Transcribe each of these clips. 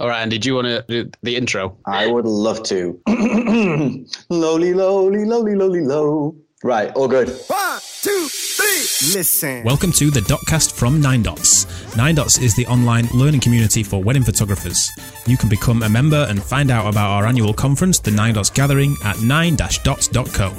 All right, Andy, do you want to do the intro? I would love to. lowly, lowly, lowly, lowly, low. Right, all good. One, two, three. Listen. Welcome to the Dotcast from Nine Dots. Nine Dots is the online learning community for wedding photographers. You can become a member and find out about our annual conference, the Nine Dots Gathering, at 9-dots.co.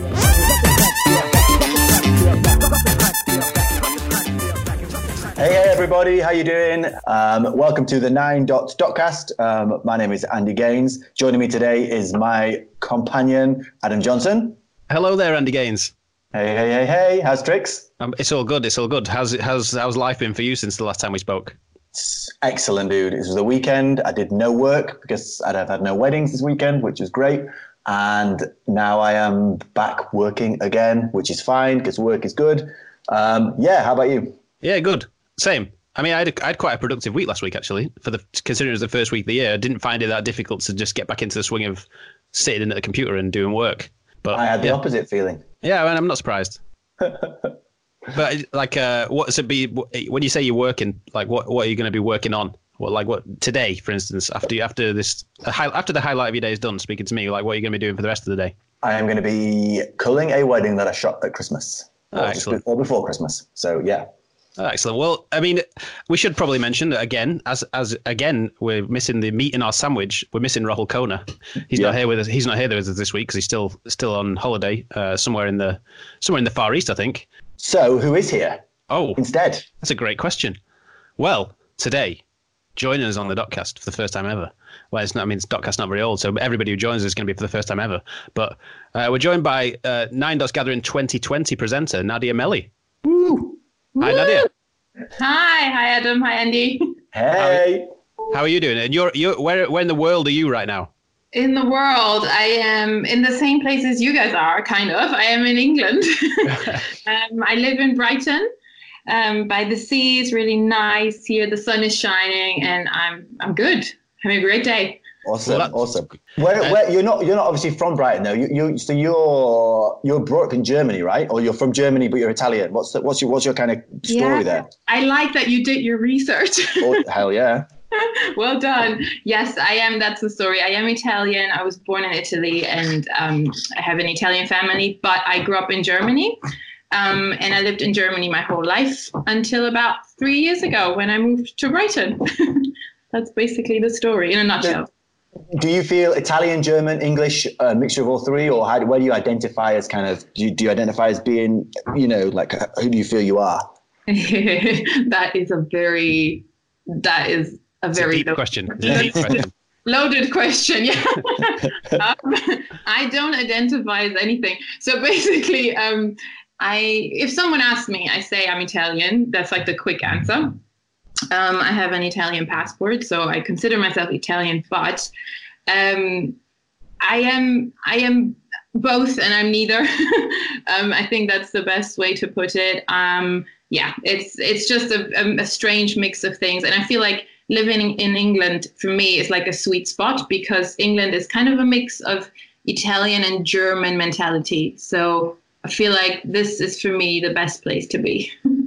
everybody, how you doing? Um, welcome to the Nine Dots Dotcast. Um, my name is Andy Gaines. Joining me today is my companion, Adam Johnson. Hello there, Andy Gaines. Hey, hey, hey, hey. How's tricks? Um, it's all good. It's all good. How's it? How's how's life been for you since the last time we spoke? It's excellent, dude. It was the weekend. I did no work because I'd have had no weddings this weekend, which is great. And now I am back working again, which is fine because work is good. Um, yeah, how about you? Yeah, good. Same. I mean, I had, a, I had quite a productive week last week actually. For the considering it was the first week of the year, I didn't find it that difficult to just get back into the swing of sitting in at the computer and doing work. But I had the yeah. opposite feeling. Yeah, and I'm not surprised. but like, uh, what's it be when you say you're working? Like, what what are you going to be working on? What like what today, for instance, after after this after the highlight of your day is done, speaking to me, like what are you going to be doing for the rest of the day? I am going to be culling a wedding that I shot at Christmas. Oh, or, just excellent. be- or before Christmas. So yeah. Excellent. Well, I mean, we should probably mention that again, as as again, we're missing the meat in our sandwich. We're missing Rahul Khona. He's not here with us. He's not here with us this week because he's still still on holiday uh, somewhere in the somewhere in the far east, I think. So who is here Oh, instead? that's a great question. Well, today, joining us on the Dotcast for the first time ever. Well, it's not, I mean, it's Dotcast not very old, so everybody who joins us is going to be for the first time ever. But uh, we're joined by uh, Nine Dots Gathering 2020 presenter Nadia Meli. Hi, Nadia. Hi, hi Adam, hi Andy. Hey. How are you doing? And you're you're where where in the world are you right now? In the world, I am in the same place as you guys are, kind of. I am in England. um, I live in Brighton, um, by the sea. It's really nice here. The sun is shining, and I'm I'm good. Having a great day. Awesome, Well, awesome. Where, Uh, where, you're not you're not obviously from Brighton though. You, you so you're you're brought up in Germany, right? Or you're from Germany but you're Italian. What's the, what's your what's your kind of story Yeah. there? I like that you did your research. Oh, hell yeah. well done. Yes, I am. That's the story. I am Italian. I was born in Italy and um, I have an Italian family, but I grew up in Germany. Um, and I lived in Germany my whole life until about three years ago when I moved to Brighton. That's basically the story in a nutshell. Do you feel Italian, German, English, a mixture of all three, or how, where do you identify as kind of? Do you, do you identify as being, you know, like who do you feel you are? that is a very, that is a It's a very deep question. It's a deep question. loaded question yeah um, i don't identify as anything so basically um, i if someone asks me i say i'm italian that's like the quick answer um, i have an italian passport so i consider myself italian but um, i am i am both and i'm neither um, i think that's the best way to put it um, yeah it's it's just a, a, a strange mix of things and i feel like living in England for me is like a sweet spot because England is kind of a mix of Italian and German mentality. So I feel like this is for me the best place to be.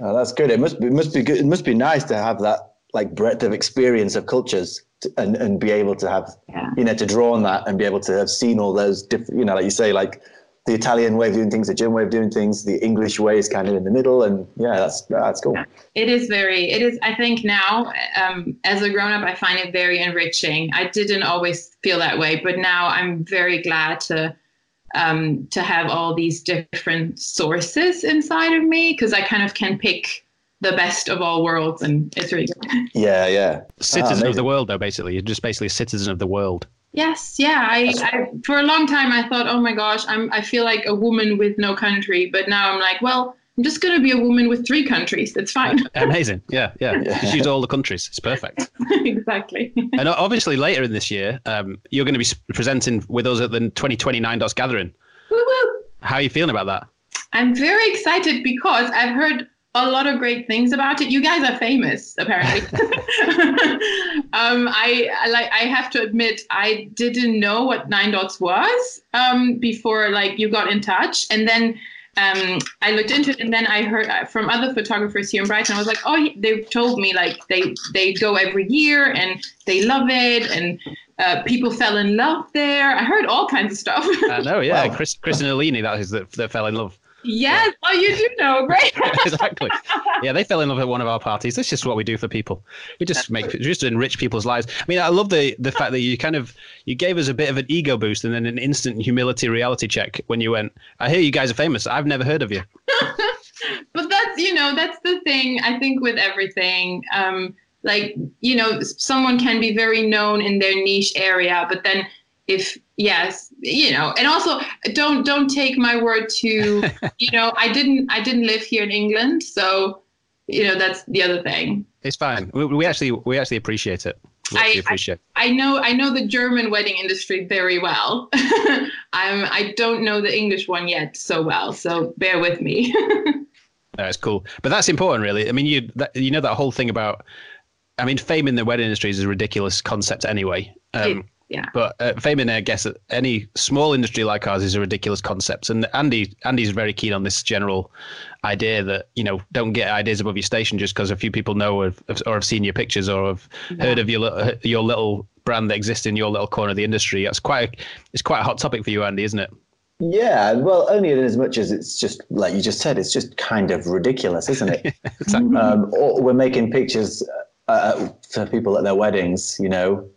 Oh, that's good. It must be it must be good. It must be nice to have that like breadth of experience of cultures to, and and be able to have Yeah. you know to draw on that and be able to have seen all those different you know like you say like the Italian way of doing things, the German way of doing things, the English way is kind of in the middle, and yeah, that's that's cool. It is very, it is, I think now, um, as a grown up, I find it very enriching. I didn't always feel that way, but now I'm very glad to. Um, to have all these different sources inside of me because I kind of can pick the best of all worlds and it's really good. Yeah, yeah. Citizen of the world, though. Basically, you're just basically a citizen of the world. Yes, yeah. I, I for a long time I thought, oh my gosh, I'm I feel like a woman with no country, but now I'm like, well, I'm just gonna be a woman with three countries. That's fine. Amazing. Yeah, yeah. Just use all the countries. It's perfect. exactly. And obviously, later in this year, um, you're going to be presenting with us at the 2029 Dots Gathering. Woo-woo. How are you feeling about that? I'm very excited because I've heard a lot of great things about it. You guys are famous, apparently. um, I I like. I have to admit, I didn't know what Nine Dots was um, before, like you got in touch, and then um, I looked into it, and then I heard uh, from other photographers here in Brighton. I was like, oh, they told me like they they go every year and they love it, and uh, people fell in love there. I heard all kinds of stuff. I know, yeah. Wow. Chris, Chris and Alini, that is that, that fell in love. Yes, oh, you do know, great. exactly. Yeah, they fell in love at one of our parties. That's just what we do for people. We just make just enrich people's lives. I mean, I love the the fact that you kind of you gave us a bit of an ego boost and then an instant humility reality check when you went. I hear you guys are famous. I've never heard of you. but that's you know that's the thing i think with everything um like you know someone can be very known in their niche area but then if yes you know and also don't don't take my word to you know i didn't i didn't live here in england so you know that's the other thing It's fine. We, we actually we actually appreciate it. I- appreciate. it. i know i know the german wedding industry very well i'm i don't know the english one yet so well so bear with me that's cool, but that's important, really. I mean, you that, you know that whole thing about. I mean, fame in the wedding industry is a ridiculous concept anyway. Um, yeah But uh, fame in, I guess, any small industry like ours is a ridiculous concept. And Andy, Andy's very keen on this general idea that you know don't get ideas above your station just because a few people know or have, or have seen your pictures or have heard of your little, your little brand that exists in your little corner of the industry. That's quite a, it's quite a hot topic for you, Andy, isn't it? Yeah, well, only in as much as it's just like you just said, it's just kind of ridiculous, isn't it? um, or we're making pictures uh, for people at their weddings, you know.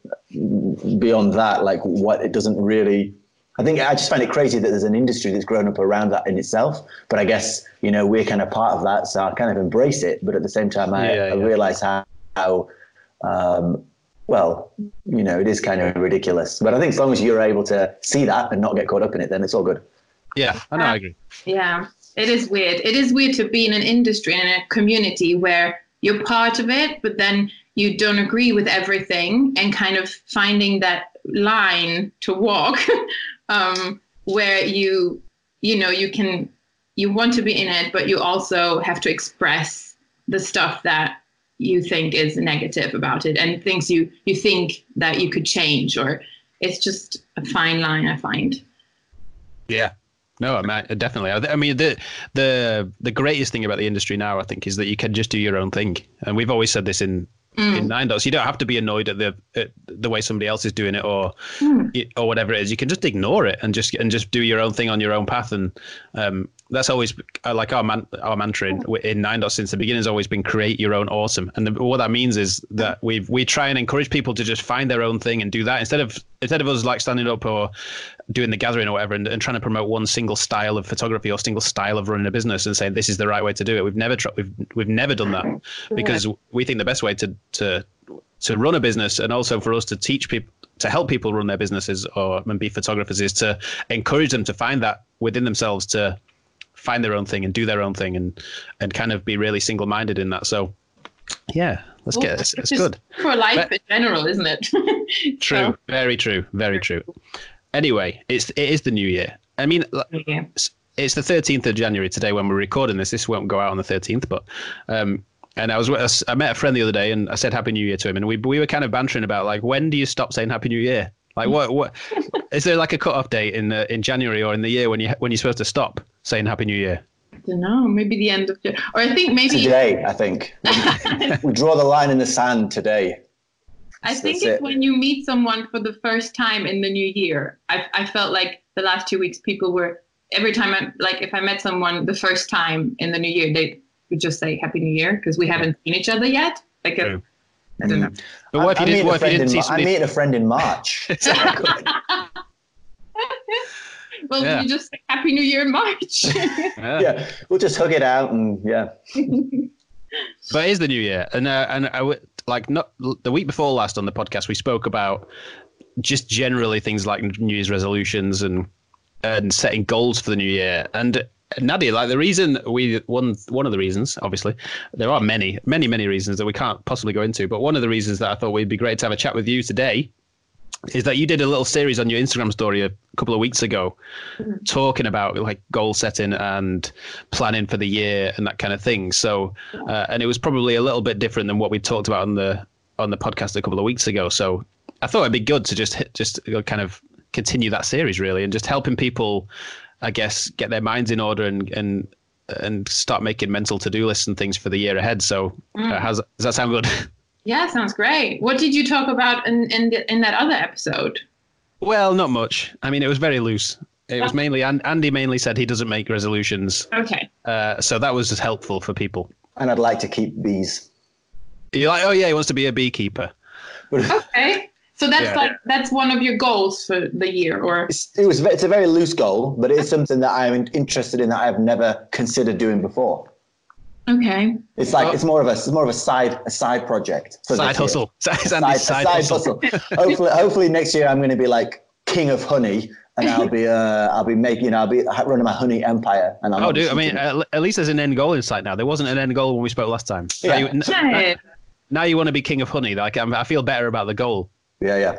Beyond that, like what it doesn't really. I think I just find it crazy that there's an industry that's grown up around that in itself. But I guess you know we're kind of part of that, so I kind of embrace it. But at the same time, I, Yeah, I realize how, how um, well, you know, it is kind of ridiculous. But I think as long as you're able to see that and not get caught up in it, then it's all good. Yeah, I know. I agree. Yeah, it is weird. It is weird to be in an industry and in a community where you're part of it, but then you don't agree with everything and kind of finding that line to walk um, where you, you know, you can, you want to be in it, but you also have to express the stuff that you think is negative about it and things you, you think that you could change or it's just a fine line, I find. Yeah. No, definitely. I, mean, the the the greatest thing about the industry now, I think, is that you can just do your own thing. And we've always said this in in Nine Dots. You don't have to be annoyed at the at the way somebody else is doing it, or or whatever it is. You can just ignore it and just and just do your own thing on your own path. And um, that's always uh, like our man, our mantra in, hmm. in Nine Dots since the beginning has always been create your own awesome. And the, what that means is that hmm. we we try and encourage people to just find their own thing and do that instead of instead of us like standing up or doing the gathering or whatever and, and trying to promote one single style of photography or single style of running a business and saying this is the right way to do it. We've never tried. We've we've never done that hmm. because we think the best way to to to run a business and also for us to teach people to help people run their businesses or and be photographers is to encourage them to find that within themselves to find their own thing and do their own thing and and kind of be really single minded in that. So yeah, let's get it's, it's good. for life But- in general, isn't it? True, So, very true, very true. Anyway, it's it is the new year. I mean, yeah. it's- it's the 13th of January today when we're recording this. This won't go out on the 13th, but um, and I was I met a friend the other day and I said Happy New Year to him, and we we were kind of bantering about like when do you stop saying Happy New Year? Like what what is there like a cut off date in uh, in January or in the year when you when you're supposed to stop saying Happy New Year? I don't know. Maybe the end of the, or I think maybe Today, I think we draw the line in the sand today. I think That's it's it. when you meet someone for the first time in the new year. I I felt like the last two weeks people were every time I like if I met someone the first time in the new year they would just say Happy New Year because we haven't seen each other yet. Like a, True. I don't know. But what if you I didn't? a What if you friend didn't in see Ma- I somebody? meet a friend in March. Well, Yeah. you just say Happy New Year in March. Yeah. yeah, we'll just hug it out and yeah. But it is the new year, and uh, and I w- like not the week before last on the podcast we spoke about just generally things like New Year's resolutions and and setting goals for the new year. And Nadia, like the reason we one one of the reasons, obviously, there are many many many reasons that we can't possibly go into, but one of the reasons that I thought we'd be great to have a chat with you today is that you did a little series on your Instagram story a couple of weeks ago talking about like goal setting and planning for the year and that kind of thing. So, uh, and it was probably a little bit different than what we talked about on the on the podcast a couple of weeks ago. So, I thought it'd be good to just hit, just kind of continue that series really and just helping people I guess, get their minds in order and and and start making mental to do lists and things for the year ahead. So, uh, how's does that sound good? Yeah, sounds great. What did you talk about in in, the, in that other episode? well, not much. I mean, it was very loose. It was mainly An- Andy mainly said he doesn't make resolutions, Okay. uh, so that was just helpful for people. And I'd like to keep bees. You're like, oh yeah, he wants to be a beekeeper. Okay. So that's Yeah. like that's one of your goals for the year, or It's, it was it's a very loose goal, but it's something that I'm interested in that I've never considered doing before. okay. It's like Oh. it's more of a it's more of a side a side project. for Side hustle. Side, Side, Andy's a side, side hustle. hustle. hopefully, hopefully next year I'm going to be like king of honey, and I'll be uh I'll be making you know I'll be running my honey empire. And I'm Oh, dude. I mean, at, at least there's an end goal in sight now. There wasn't an end goal when we spoke last time. Now Yeah. you, n- Yeah. now you want to be king of honey. Like I'm, I feel better about the goal. Yeah, yeah.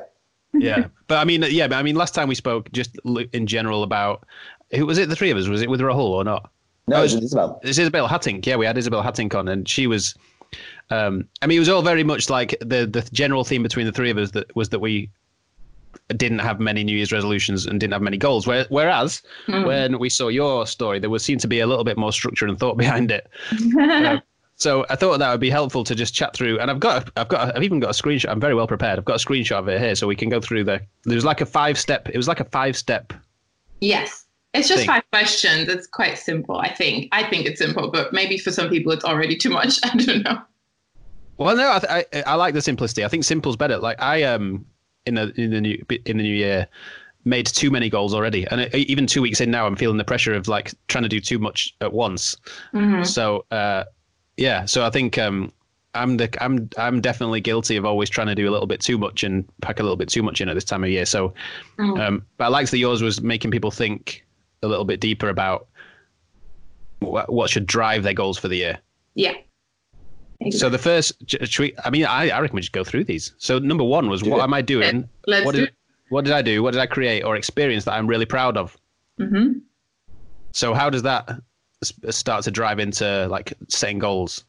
Yeah, but I mean, yeah, but I mean, last time we spoke, just in general about who was it? The three of us was it with Rahul or not? No, Oh, it's Isabel. It's Isabel Hattink. Yeah, we had Isabel Hattink on, and she was. Um, I mean, it was all very much like the the general theme between the three of us that was that we didn't have many New Year's resolutions and didn't have many goals. Where, whereas when we saw your story, there was seemed to be a little bit more structure and thought behind it. Uh, so I thought that would be helpful to just chat through. And I've got, I've got, I've even got a screenshot. I'm very well prepared. I've got a screenshot of it here, so we can go through the. There's like a five step. It was like a five step. Yes. It's just Thing. five questions. It's quite simple, I think. I think it's simple, but maybe for some people it's already too much. I don't know. Well, no, I, th- I I like the simplicity. I think simple's better. Like I um in the in the new in the new year made too many goals already, and it, even two weeks in now, I'm feeling the pressure of like trying to do too much at once. So uh, yeah, so I think um I'm the I'm I'm definitely guilty of always trying to do a little bit too much and pack a little bit too much in at this time of year. So, um, but I liked that yours was making people think a little bit deeper about what, what should drive their goals for the year. Yeah. So the first, should we, I mean, I, I reckon we just go through these. So number one was, what it. am I doing? Let's what do did, what did I do? What did I create or experience that I'm really proud of? hmm So how does that s- start to drive into like setting goals?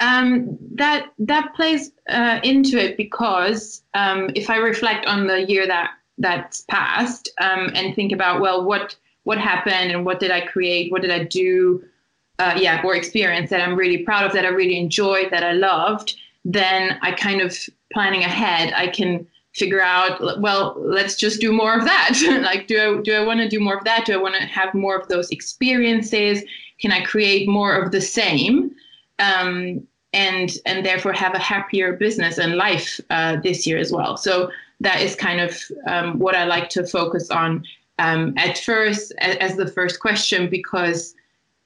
um, that that plays uh, into it because um, if I reflect on the year that that's passed um, and think about well what what happened and what did I create what did I do uh, yeah or experience that I'm really proud of that I really enjoyed that I loved then I kind of planning ahead I can figure out well let's just do more of that. Like do I do I want to do more of that? Do I want to have more of those experiences? Can I create more of the same? Um, and and therefore have a happier business and life uh, this year as well. So that is kind of um, what I like to focus on um, at first as, as the first question because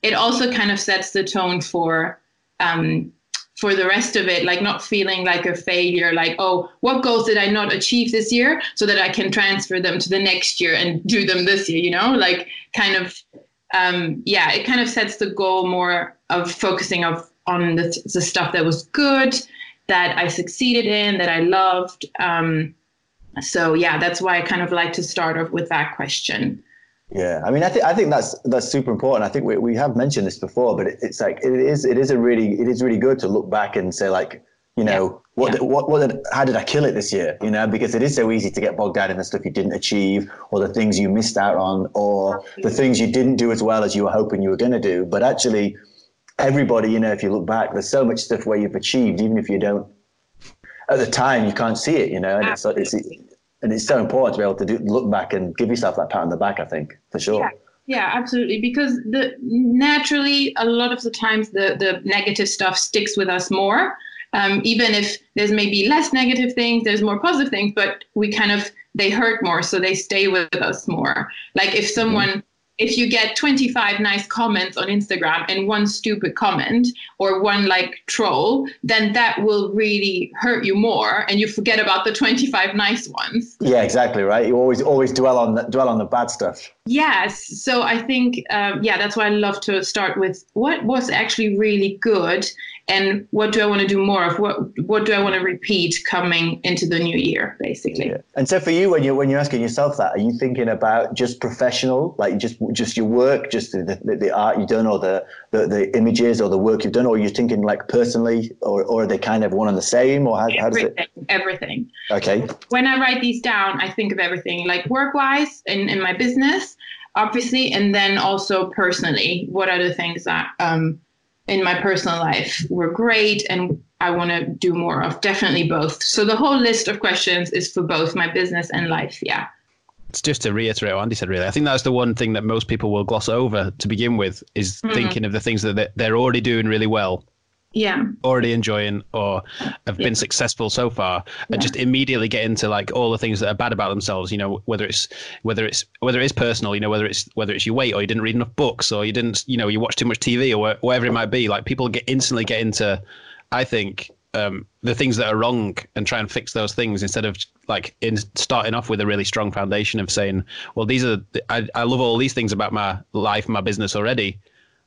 it also kind of sets the tone for um, for the rest of it, like not feeling like a failure, like, oh, what goals did I not achieve this year so that I can transfer them to the next year and do them this year, you know, like kind of, um, yeah, it kind of sets the goal more of focusing of on the, the stuff that was good, that I succeeded in, that I loved. Um, so yeah, that's why I kind of like to start off with that question. Yeah, I mean, I think I think that's that's super important. I think we, we have mentioned this before, but it, it's like it is it is a really it is really good to look back and say like you know what Yeah. what what did, how did I kill it this year? You know, because it is so easy to get bogged down in the stuff you didn't achieve, or the things you missed out on, or the things you didn't do as well as you were hoping you were going to do. But actually, everybody, you know, if you look back, there's so much stuff where you've achieved, even if you don't at the time you can't see it. You know, and it's, it's and it's so important to be able to do, look back and give yourself that pat on the back. I think for sure. Yeah. Yeah, absolutely. Because the naturally, a lot of the times, the the negative stuff sticks with us more. Um, even if there's maybe less negative things, there's more positive things, but we kind of they hurt more, so they stay with us more. Like if someone, if you get 25 nice comments on Instagram and one stupid comment or one like troll, then that will really hurt you more, and you forget about the 25 nice ones. Yeah, exactly right. You always always dwell on the, dwell on the bad stuff. Yes. So I think, um, yeah, that's why I love to start with what was actually really good and what do I want to do more of? What what do I want to repeat coming into the new year, basically? Yeah. And so for you, when you when you're asking yourself that, are you thinking about just professional, like just just your work, just the, the, the art you've done, or the, the the images, or the work you've done, or you're you thinking like personally, or or are they kind of one and the same, or how, how does it? Everything, everything. Okay. When I write these down, I think of everything like work wise in, in my business, obviously, and then also personally, what are the things that um, in my personal life were great and I want to do more of? Definitely both. So the whole list of questions is for both my business and life. Yeah. It's just to reiterate what Andy said, really. I think that's the one thing that most people will gloss over to begin with is Mm. thinking of the things that they're already doing really well Yeah. already enjoying or have been successful so far and just immediately get into like all the things that are bad about themselves you know whether it's whether it's whether it is personal you know whether it's whether it's your weight or you didn't read enough books or you didn't you know you watch too much tv or whatever it might be like people get instantly get into i think um, the things that are wrong and try and fix those things instead of like in starting off with a really strong foundation of saying well these are I, I love all these things about my life my business already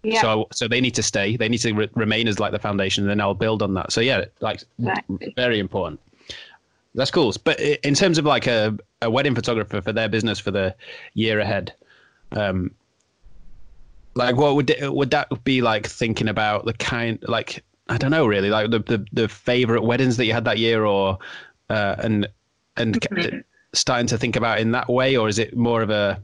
Yeah. so so they need to stay. They need to re- remain as like the foundation, and then I'll build on that. So yeah, like Exactly. very important. That's cool. But in terms of like a, a wedding photographer for their business for the year ahead, um, like what would it, would that be like thinking about the kind like I don't know really like the the, the favorite weddings that you had that year or uh, and and Mhm. starting to think about in that way, or is it more of a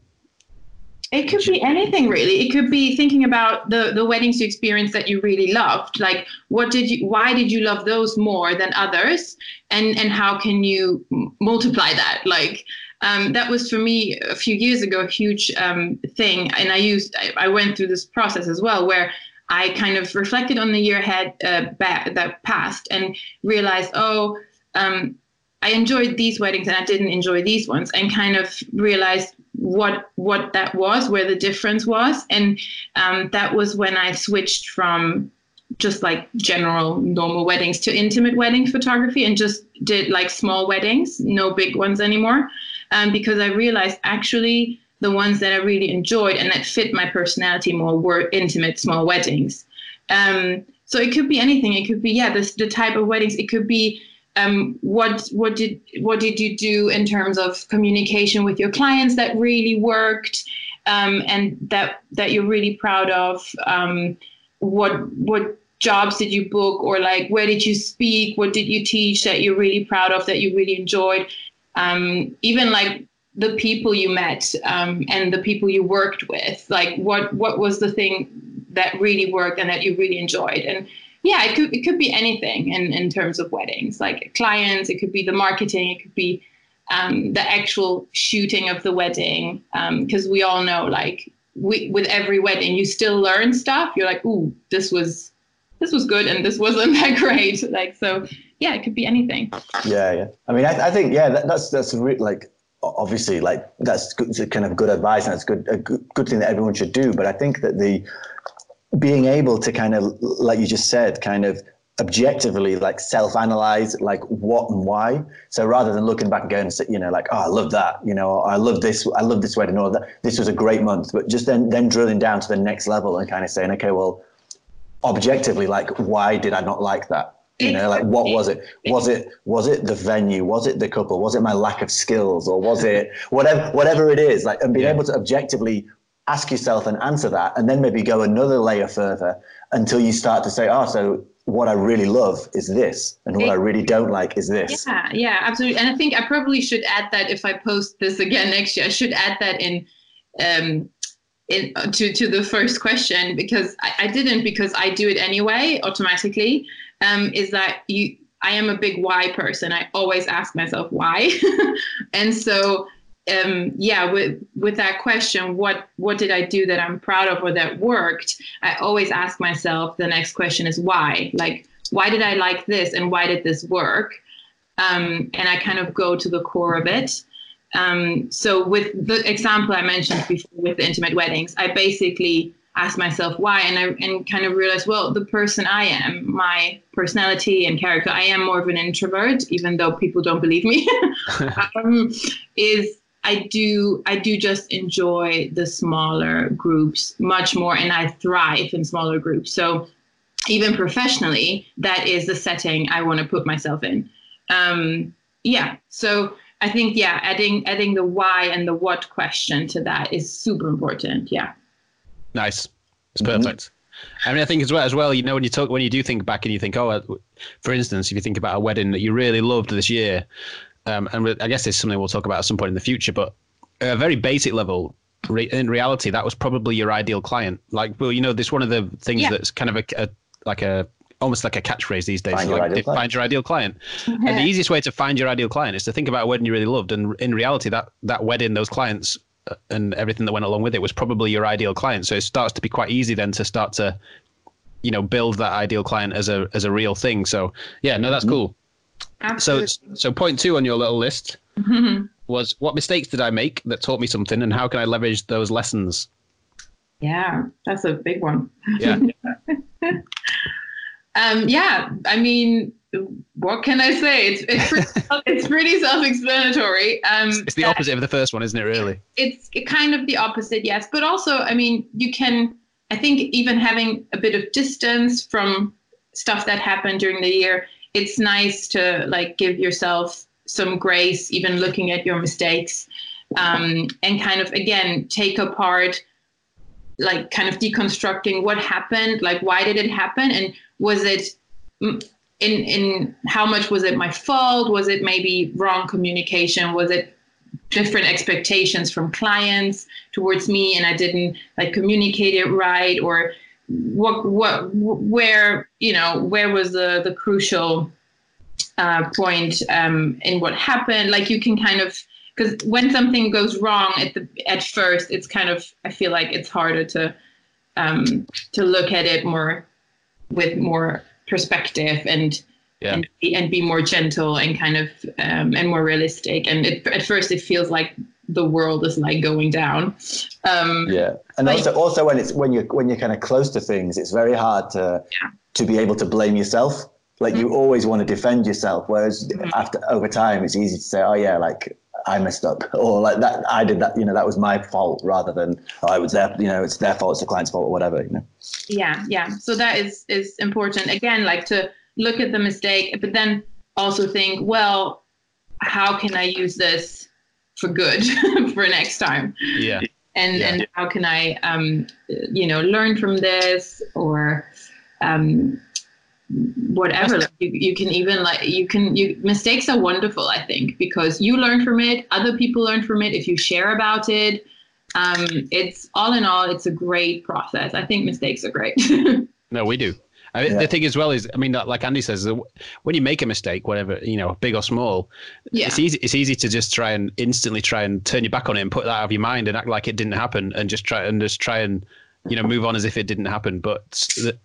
It could be anything really. It could be thinking about the the weddings you experienced that you really loved. Like what did you why did you love those more than others? And and how can you m- multiply that? Like um, that was for me a few years ago a huge um, thing. And I used I, I went through this process as well where I kind of reflected on the year ahead uh, back that passed and realized, oh, um, I enjoyed these weddings and I didn't enjoy these ones, and kind of realized what what that was, where the difference was, and um, that was when I switched from just like general normal weddings to intimate wedding photography and just did like small weddings, no big ones anymore, um, because I realized actually the ones that I really enjoyed and that fit my personality more were intimate small weddings. Um, so it could be anything. It could be yeah, this the type of weddings. It could be um, what what did what did you do in terms of communication with your clients that really worked um, and that that you're really proud of? Um, what what jobs did you book or like where did you speak? What did you teach that you're really proud of that you really enjoyed? Um, even like the people you met um, and the people you worked with, like what what was the thing that really worked and that you really enjoyed and yeah it could it could be anything in in terms of weddings like clients it could be the marketing it could be um, the actual shooting of the wedding because we all know like we, with every wedding you still learn stuff you're like ooh this was this was good and this wasn't that great like so yeah it could be anything Yeah, yeah. I mean, I, I think yeah, that, that's that's re- like obviously like that's good, kind of good advice and it's good a good, good thing that everyone should do. But I think that the being able to kind of like you just said, kind of objectively like self-analyze like what and why. So rather than looking back and going you know like oh i love that you know i love this i love this wedding or that this was a great month but just then then drilling down to the next level and kind of saying okay well objectively like why did i not like that? You know like what was it? Was it was it the venue? Was it the couple? Was it my lack of skills? Or was it whatever whatever it is like and being Yeah. able to objectively ask yourself and answer that and then maybe go another layer further until you start to say oh so what i really love is this and what i really don't like is this Yeah, yeah, absolutely. And I think I probably should add that if I post this again next year, I should add that in um in to to the first question because I, I didn't because I do it anyway automatically. Um, is that you I am a big why person. I always ask myself why. and so um, yeah, with with that question, what what did I do that I'm proud of or that worked? I always ask myself the next question is why? Like, why did I like this and why did this work? Um, and I kind of go to the core of it. Um, so with the example I mentioned before with the intimate weddings, I basically asked myself why and I and kind of realized, well, the person I am, my personality and character, I am more of an introvert, even though people don't believe me. um, is I do I do just enjoy the smaller groups much more and I thrive in smaller groups. So even professionally, that is the setting I want to put myself in. Um, yeah. So I think yeah, adding adding the why and the what question to that is super important. Yeah. Nice. It's perfect. I mean, I think as well, as well, you know, when you talk, when you do think back and you think, oh, uh, for instance, if you think about a wedding that you really loved this year, um, and I guess it's something we'll talk about at some point in the future, but at a very basic level, re- in reality, that was probably your ideal client. Like, well, you know, this one of the things Yeah. that's kind of a, a like a almost like a catchphrase these days. Find is your like, ideal "Di- client." find your ideal client. And the easiest way to find your ideal client is to think about a wedding you really loved. And in reality, that that wedding, those clients, uh, and everything that went along with it was probably your ideal client. So it starts to be quite easy then to start to, you know, build that ideal client as a as a real thing. So yeah, no, that's cool. So Absolutely. so point two on your little list was what mistakes did I make that taught me something, and how can I leverage those lessons? yeah, that's a big one. Yeah, Um, yeah, I mean, what can I say? It's it's pretty, it's pretty self-explanatory. Um, it's the opposite of the first one, isn't it? Really? It's kind of the opposite, yes. But also, I mean, you can. I think even having a bit of distance from stuff that happened during the year, it's nice to like give yourself some grace, even looking at your mistakes, um, and kind of again take apart like kind of deconstructing what happened like why did it happen and was it mm, in in how much was it my fault? Was it maybe wrong communication? Was it different expectations from clients towards me and i didn't like communicate it right or what what where you know where was the the crucial uh, point um, in what happened like you can kind of because when something goes wrong at the at first it's kind of i feel like it's harder to um to look at it more with more perspective and Yeah. and, be, and be more gentle and kind of um, and more realistic and it, at first it feels like the world is like going down um Yeah, and Like- also also when it's when you're when you're kind of close to things, it's very hard to to be able to blame yourself. Like you always want to defend yourself, whereas after over time, it's easy to say, "Oh yeah, like I messed up," or like that I did that. You know, that was my fault, rather than oh, it was their. You know, it's their fault, it's the client's fault, or whatever. You know. yeah yeah so that is is important again like to look at the mistake but then also think well how can i use this for good for next time Yeah. and Yeah. and how can i um you know learn from this or um whatever like you, you can even like you can you mistakes are wonderful i think because you learn from it other people learn from it if you share about it um it's all in all it's a great process i think mistakes are great No, we do. I mean, Yeah. The thing as well is, I mean, like Andy says, when you make a mistake, whatever you know, big or small, yeah it's easy. It's easy to just try and instantly try and turn your back on it and put that out of your mind and act like it didn't happen and just try and just try and you know move on as if it didn't happen. But the,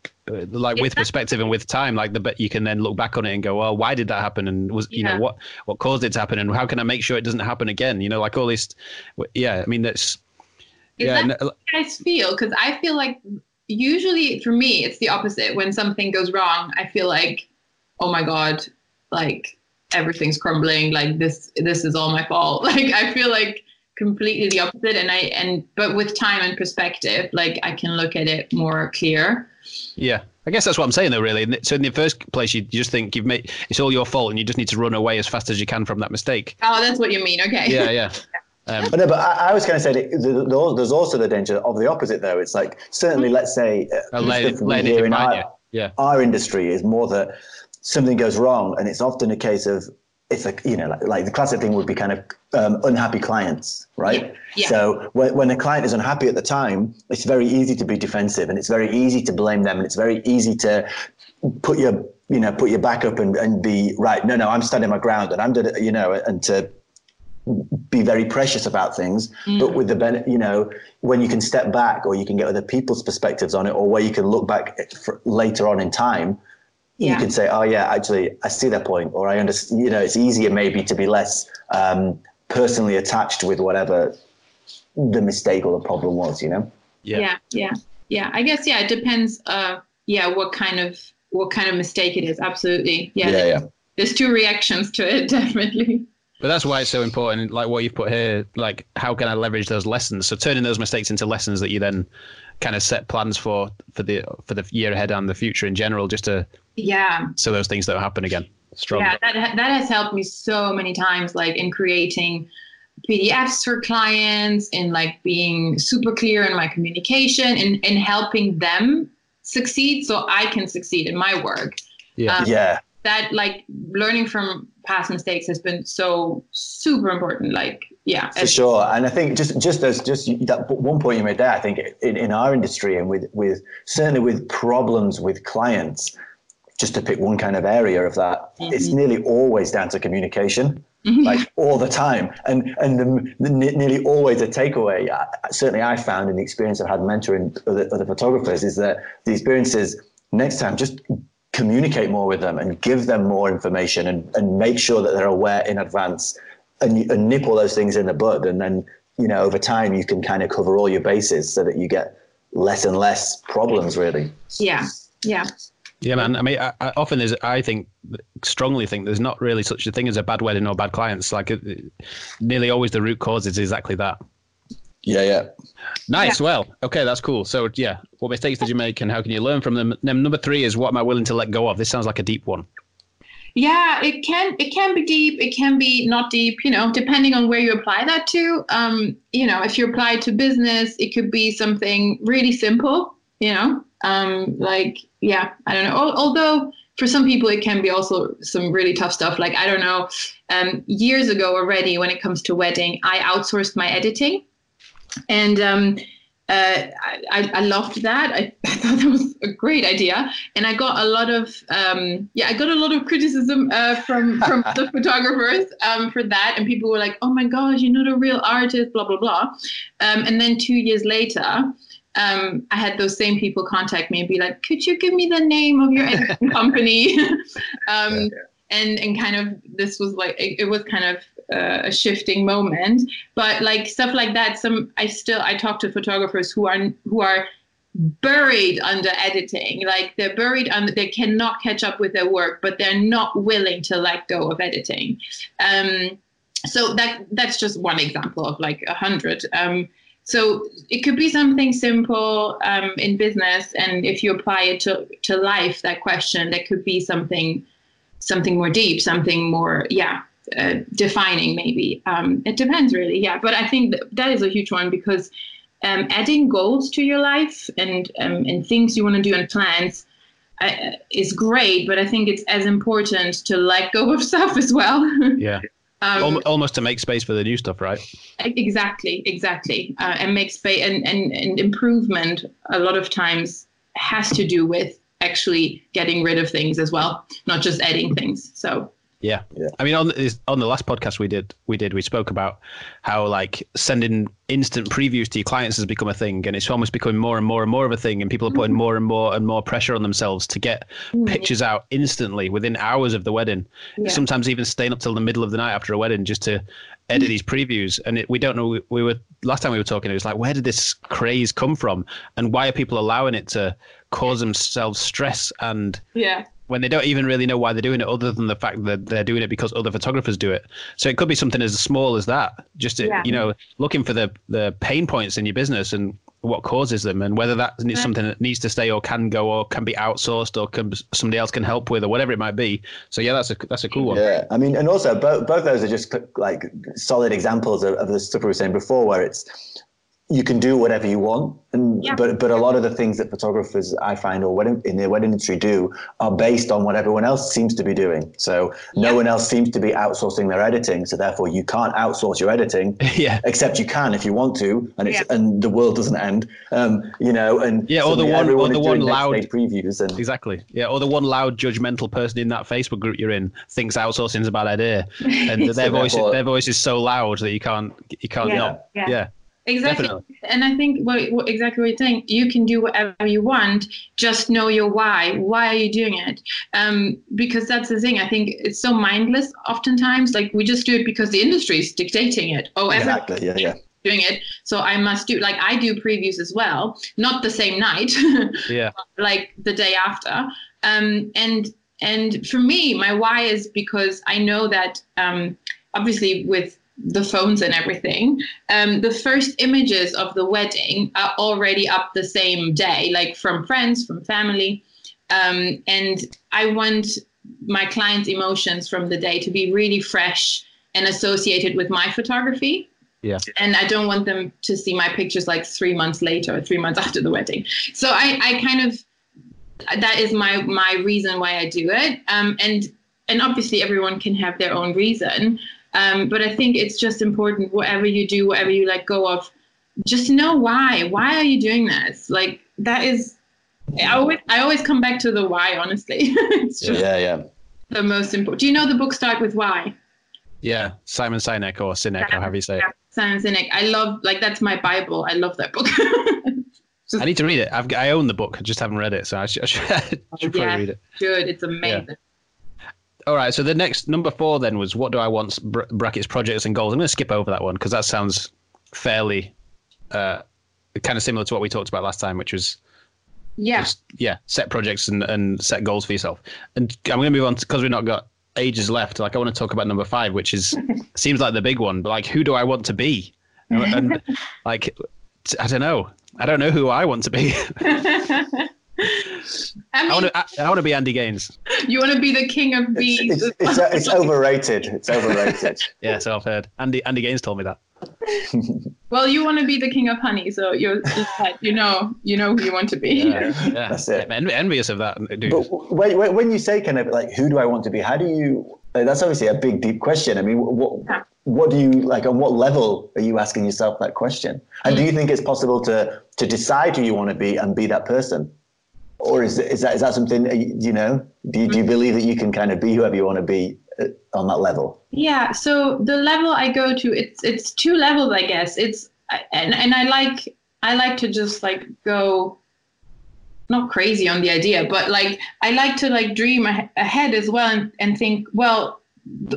like with perspective and with time, like the bit you can then look back on it and go, well, why did that happen? And was you Yeah. know what what caused it to happen? And how can I make sure it doesn't happen again? You know, like all this. Yeah, I mean that's. Is yeah, that no- how you guys feel? Because I feel like usually for me it's the opposite. When something goes wrong, I feel like, oh my god, like everything's crumbling. Like this, this is all my fault. Like I feel like completely the opposite. And I and but with time and perspective, like I can look at it more clear. Yeah, I guess that's what I'm saying though. Really, so in the first place, you, just think you've made it's all your fault, and you just need to run away as fast as you can from that mistake. Oh, that's what you mean. Okay. Yeah, yeah, um, But no, but I, I was going to say that th- th- there's also the danger of the opposite, though. It's like certainly, let's say, uh, lay, stuff we laying it hear in our, you. Yeah, our industry is more that something goes wrong, and it's often a case of it's like you know, like, like the classic thing would be kind of um, unhappy clients, right? Yeah, yeah. So when, when a client is unhappy at the time, it's very easy to be defensive, and it's very easy to blame them, and it's very easy to put your you know put your back up and, and be right. No, no, I'm standing my ground, and I'm doing you know, and to be very precious about things but with the ben- you know when you can step back or you can get other people's perspectives on it or where you can look back for later on in time you can say oh yeah actually i see that point or i understand you know it's easier maybe to be less um, personally attached with whatever the mistake or the problem was you know? Yeah, yeah yeah yeah. I guess yeah it depends uh yeah what kind of what kind of mistake it is. Absolutely. Yeah, yeah yeah. there's two reactions to it definitely But that's why it's so important. Like what you've put here, like how can I leverage those lessons? So turning those mistakes into lessons that you then kind of set plans for for the for the year ahead and the future in general, just to yeah so those things don't happen again. Strong. yeah that, that has helped me so many times like in creating pdfs for clients in like being super clear in my communication and in helping them succeed so i can succeed in my work yeah. Um, yeah that like learning from past mistakes has been so super important. Like, yeah, for sure. And I think just just as just that one point you made there, I think in, in our industry and with with certainly with problems with clients, just to pick one kind of area of that, mm-hmm. it's nearly always down to communication. Mm-hmm. Like all the time, and and the, the, nearly always a takeaway. Uh, certainly, I found in the experience I've had mentoring other, other photographers is that the experiences next time just communicate more with them and give them more information and, and make sure that they're aware in advance and, and nip all those things in the bud. And then you know over time you can kind of cover all your bases so that you get less and less problems really. Yeah. Yeah. Yeah man. I mean I, I often there's, i think strongly think there's not really such a thing as a bad wedding or bad clients. Like it, nearly always the root cause is exactly that yeah, yeah. Nice. Yeah. Well, okay, that's cool. So, yeah, what mistakes did you make, and how can you learn from them? Then number three is what am I willing to let go of? This sounds like a deep one. Yeah, it can it can be deep. It can be not deep. You know, depending on where you apply that to. Um, you know, if you apply to business, it could be something really simple. You know, um, like yeah, I don't know. Although for some people it can be also some really tough stuff like i don't know um, years ago already when it comes to wedding i outsourced my editing and um, uh, I, I loved that. I, I, thought that was a great idea, and I got a lot of um, yeah, I got a lot of criticism uh, from from the photographers um, for that, and people were like, "Oh my gosh, you're not a real artist," blah blah blah. Um, and then two years later, um, I had those same people contact me and be like, "Could you give me the name of your company?" um, yeah. And and kind of this was like it, it was kind of uh, a shifting moment. But like stuff like that some i still i talk to photographers who are who are buried under editing. Like they're buried under they cannot catch up with their work but they're not willing to let go of editing. Um, so that that's just one example of like a hundred. Um, so it could be something simple um, in business and if you apply it to, to life that question that could be something something more deep something more yeah uh, defining maybe. Um, it depends really yeah but i think that is a huge one because um, adding goals to your life and um, and things you want to do and plans uh, is great but i think it's as important to let go of stuff as well. Yeah. Um, almost to make space for the new stuff right? Exactly exactly. Uh, and make space and, and, and improvement a lot of times has to do with actually getting rid of things as well not just adding things. So yeah. yeah. I mean, on the, on the last podcast we did, we did, we spoke about how like sending instant previews to your clients has become a thing, and it's almost becoming more and more and more of a thing, and people are putting mm-hmm. more and more and more pressure on themselves to get mm-hmm. pictures out instantly within hours of the wedding. Yeah. Sometimes even staying up till the middle of the night after a wedding just to edit these previews. And it, we don't know. We were last time we were talking. It was like, where did this craze come from, and why are people allowing it to cause themselves stress and yeah when they don't even really know why they're doing it, other than the fact that they're doing it because other photographers do it. So it could be something as small as that. Just to, yeah. you know, looking for the the pain points in your business and what causes them, and whether that is something that needs to stay or can go or can be outsourced or can somebody else can help with or whatever it might be. So yeah, that's a that's a cool one. Yeah, I mean, and also both both those are just like solid examples of, of the stuff we were saying before, where it's you can do whatever you want. And yeah. but but a lot of the things that photographers i find or wedding, in the wedding industry do are based on what everyone else seems to be doing. So no yeah. one else seems to be outsourcing their editing. So therefore you can't outsource your editing yeah. except you can if you want to and it's yeah. and the world doesn't end. Um you know and yeah or the one or the one loud previews and exactly. Yeah or the one loud judgmental person in that facebook group you're in thinks outsourcing is a bad idea. And their voice their voice is so loud that you can't you can't not. Yeah Exactly. Definitely. And I think what, what, exactly what you're saying, you can do whatever you want, just know your why. Why are you doing it? Um, because that's the thing. I think it's so mindless oftentimes. Like we just do it because the industry is dictating it. Oh, exactly. Yeah, yeah. Doing it, so I must do. Like I do previews as well, not the same night. yeah. like the day after. Um, and and for me, my why is because I know that um, obviously with the phones and everything, um, the first images of the wedding are already up the same day, like from friends, from family. Um, and I want my clients' emotions from the day to be really fresh and associated with my photography. Yeah. And I don't want them to see my pictures like three months later or three months after the wedding. So I, I kind of that is my my reason why I do it. Um, and and obviously everyone can have their own reason. Um, but I think it's just important, whatever you do, whatever you let go of, just know why. Why are you doing this? Like that is, I always, I always come back to the why. Honestly, it's just Yeah, yeah. the most important. Do you know the book start with why? Yeah, Simon Sinek or Sinek, or however you say it. Yeah, Simon Sinek. I love like that's my Bible. I love that book. I need to read it. I've, I own the book. I just haven't read it, so I should, I should, I should probably Yeah. read it. Good. It's amazing. All right. So the next number four then was what do I want? Br- brackets, projects, and goals. I'm going to skip over that one because that sounds fairly uh, kind of similar to what we talked about last time, which was Yeah. just yeah, set projects and, and set goals for yourself. And I'm going to move on because we've not got ages left. Like I want to talk about number five, which is seems like the big one, but like who do I want to be? And, and, like I don't know. I don't know who I want to be. I mean, I want to. I, I want to be Andy Gaines. you want to be the king of bees. It's, it's, it's overrated. It's overrated. Yeah, so I've heard. Andy Andy Gaines told me that. well, you want to be the king of honey, so you're just like you know, you know who you want to be. Yeah, yeah. That's it. I'm envious of that, dude. But when, when- when you say kind of like, who do I want to be? How do you? Like, that's obviously a big, deep question. I mean, what Yeah. what do you like? On what level are you asking yourself that question? And do mm. you think it's possible to to decide who you want to be and be that person, or is is that is that something you know? Do you, do you believe that you can kind of be whoever you want to be uh, on that level? Yeah, so the level I go to, it's it's two levels, I guess. It's and and I like I like to just like go not crazy on the idea, but like I like to like dream ahead as well and, and think, well,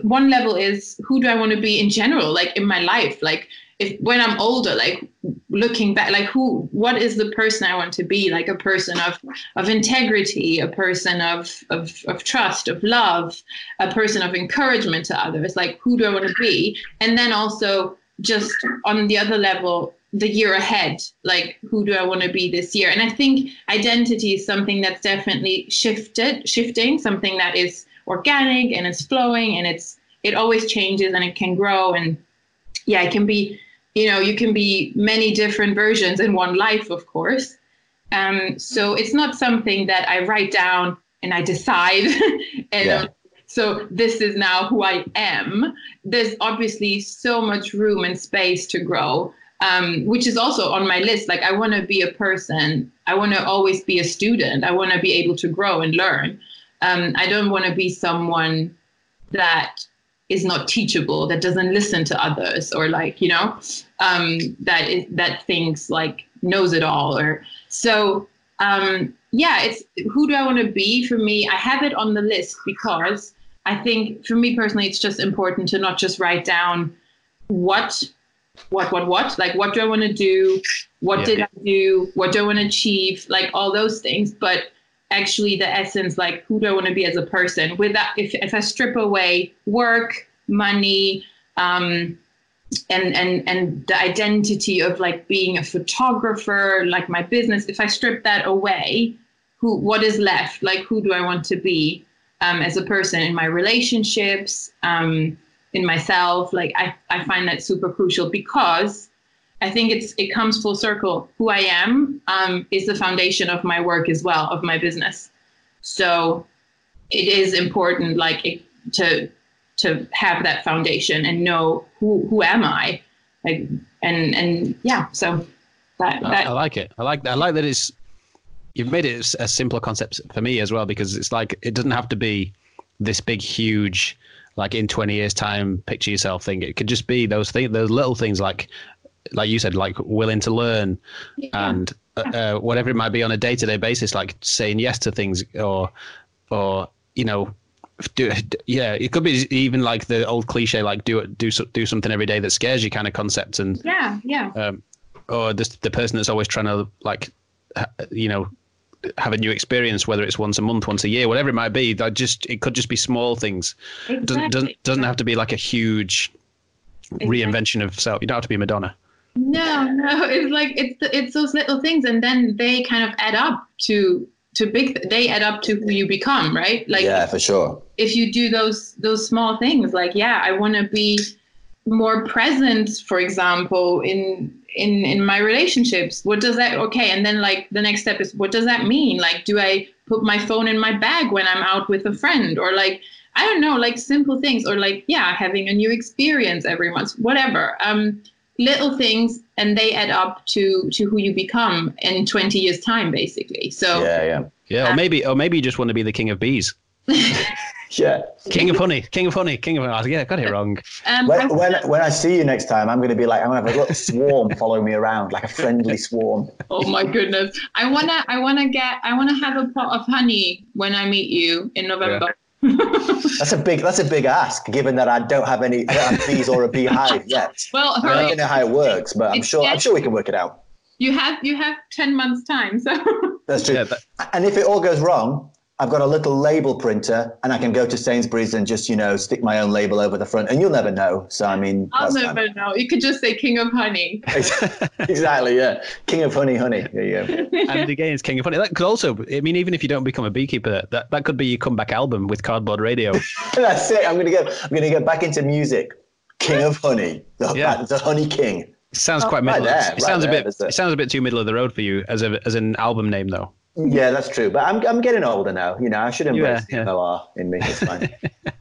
one level is who do I want to be in general, like in my life, like if when I'm older, like looking back, like who, what is the person I want to be, like a person of of integrity, a person of of of trust, of love, a person of encouragement to others, like who do I want to be, and then also just on the other level the year ahead like who do i want to be this year? And i think identity is something that's definitely shifted shifting something that is organic and it's flowing and it's it always changes and it can grow and yeah it can be you know you can be many different versions in one life of course um so it's not something that i write down and i decide and Yeah. so this is now who i am there's obviously so much room and space to grow um, which is also on my list. Like, I want to be a person. I want to always be a student. I want to be able to grow and learn. Um, I don't want to be someone that is not teachable, that doesn't listen to others, or like you know, um, that is that thinks like knows it all. Or so um, yeah, it's who do I want to be? For me, I have it on the list because I think for me personally, it's just important to not just write down what what what what like what do i want to do what Yeah. did i do what do i want to achieve like all those things but actually the essence like who do i want to be as a person? With that if, if i strip away work money um and and and the identity of like being a photographer like my business if i strip that away who what is left? Like who do i want to be um, as a person in my relationships um, in myself? Like I, I find that super crucial because i think it's it comes full circle. Who i am um, is the foundation of my work as well of my business. So it is important like it, to to have that foundation and know who who am i? Like and and yeah so that, I, that I like it. I like I like that it's you've made it a simpler concept for me as well because it's like it doesn't have to be this big huge like in 20 years time picture yourself thing it could just be those things those little things like like you said like willing to learn yeah. and uh, uh, whatever it might be on a day-to-day basis like saying yes to things or or you know do yeah it could be even like the old cliche like do it do do something every day that scares you kind of concept and yeah yeah. um, or this, the person that's always trying to like ha- you know have a new experience whether it's once a month once a year whatever it might be that just it could just be small things. It doesn't doesn't doesn't have to be like a huge reinvention of self. You don't have to be madonna No, no, it's like it's it's those little things, and then they kind of add up to to big. They add up to who you become, right? Like yeah, for sure. if you do those those small things, like yeah, I want to be more present, for example, in in in my relationships. What does that? Okay, and then like the next step is what does that mean? Like, do I put my phone in my bag when I'm out with a friend, or like I don't know, like simple things or like, yeah, having a new experience every month, whatever. Um, little things and they add up to to who you become in 20 years time basically so Yeah, yeah. Yeah, or maybe, or maybe you just want to be the king of bees, Yeah. king of honey, king of honey, king of honey. Yeah, I got it wrong. um, When, I- when, when I see you next time, I'm going to be like, I'm going to have a little swarm following me around, like a friendly swarm. oh my goodness i want to i want to get i want to have a pot of honey when i meet you in november That's a big, that's a big ask, given that I don't have any, I don't have bees or a beehive yet. well I don't know how it works, but I'm It's sure, I'm sure we can work it out. you have you have 10 months time so That's true. Yeah, that- And if it all goes wrong, I've got a little label printer, and I can go to Sainsbury's and just, you know, stick my own label over the front, and you'll never know. So I mean, i'll that's fine. never know you could just say king of honey exactly, yeah. King of honey, honey. There you go. and again, it's king of honey. That could also, I mean, even if you don't become a beekeeper, that, that could be your comeback album with cardboard radio. That's it. I'm gonna get. I'm gonna get back into music. King of honey, the, Yeah. the honey king. It sounds oh, quite right middle. there, it sounds right a bit. it. It sounds a bit too middle of the road for you as a as an album name, though. Yeah, that's true. But I'm I'm getting older now. You know, I should embrace Yeah, yeah. the MOR in me. It's fine.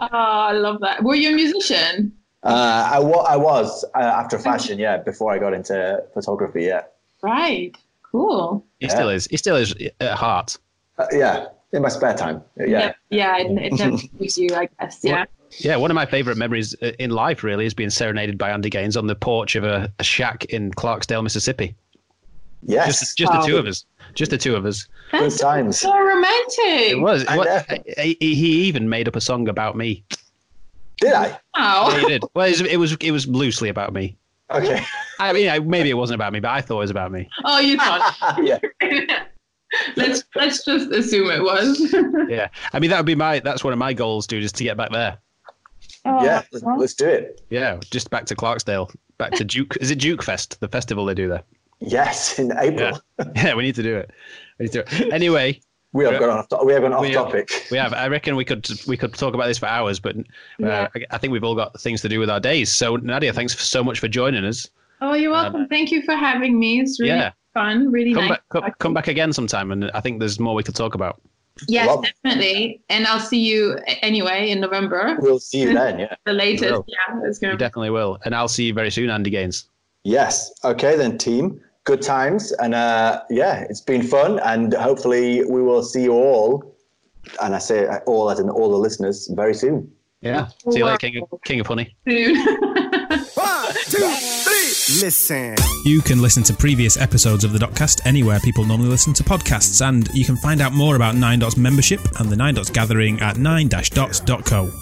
oh i love that were you a musician uh, I, wa- I was uh, after fashion, yeah. Before I got into photography, yeah, right cool He Yeah. still is. He still is at heart. uh, yeah. In my spare time, yeah. yeah it, it never leaves you i guess yeah Yeah, one of my favorite memories uh, in life really is being serenaded by Andy Gaines on the porch of a, a shack in Clarksdale, Mississippi. Yes, Just just the two of us. Just the two of us. That's times. so romantic It was. I what- know. he, he even made up a song about me. did I? Wow. Yeah, he did. Well, it was, it was it was loosely about me. Okay, I mean, I, maybe it wasn't about me, but I thought it was about me. Oh, you thought. yeah. let's let's just assume it was. Yeah, I mean that would be my. That's one of my goals, dude, is to get back there. Oh, Yeah, let's, let's do it. Yeah, just back to Clarksdale, back to Juke. is it Juke Fest, the festival they do there? Yes, in April. Yeah, we need to do it. We need to. Do it. Anyway, We have gone off. We have gone off We have- topic. we have. I reckon we could we could talk about this for hours, but uh, Yeah. I, I think we've all got things to do with our days. So Nadia, thanks so much for joining us. Oh, you're welcome. Thank you for having me. It's really Yeah. fun. Really Come nice. back, come, come back again sometime, and I think there's more we could talk about. Yes, Well- definitely. And I'll see you anyway in November. We'll see you then. Yeah. The latest. Yeah, it's gonna definitely will, and I'll see you very soon, Andy Gaines. Yes. Okay then, team. Good times, and uh, yeah, it's been fun, and hopefully we will see you all, and I say all as in all the listeners very soon. Yeah. See you later, King of, King of Honey. One, two, three. Listen. You can listen to previous episodes of the Dotcast anywhere people normally listen to podcasts, and you can find out more about Nine Dots membership and the Nine Dots gathering at 9-dots.co.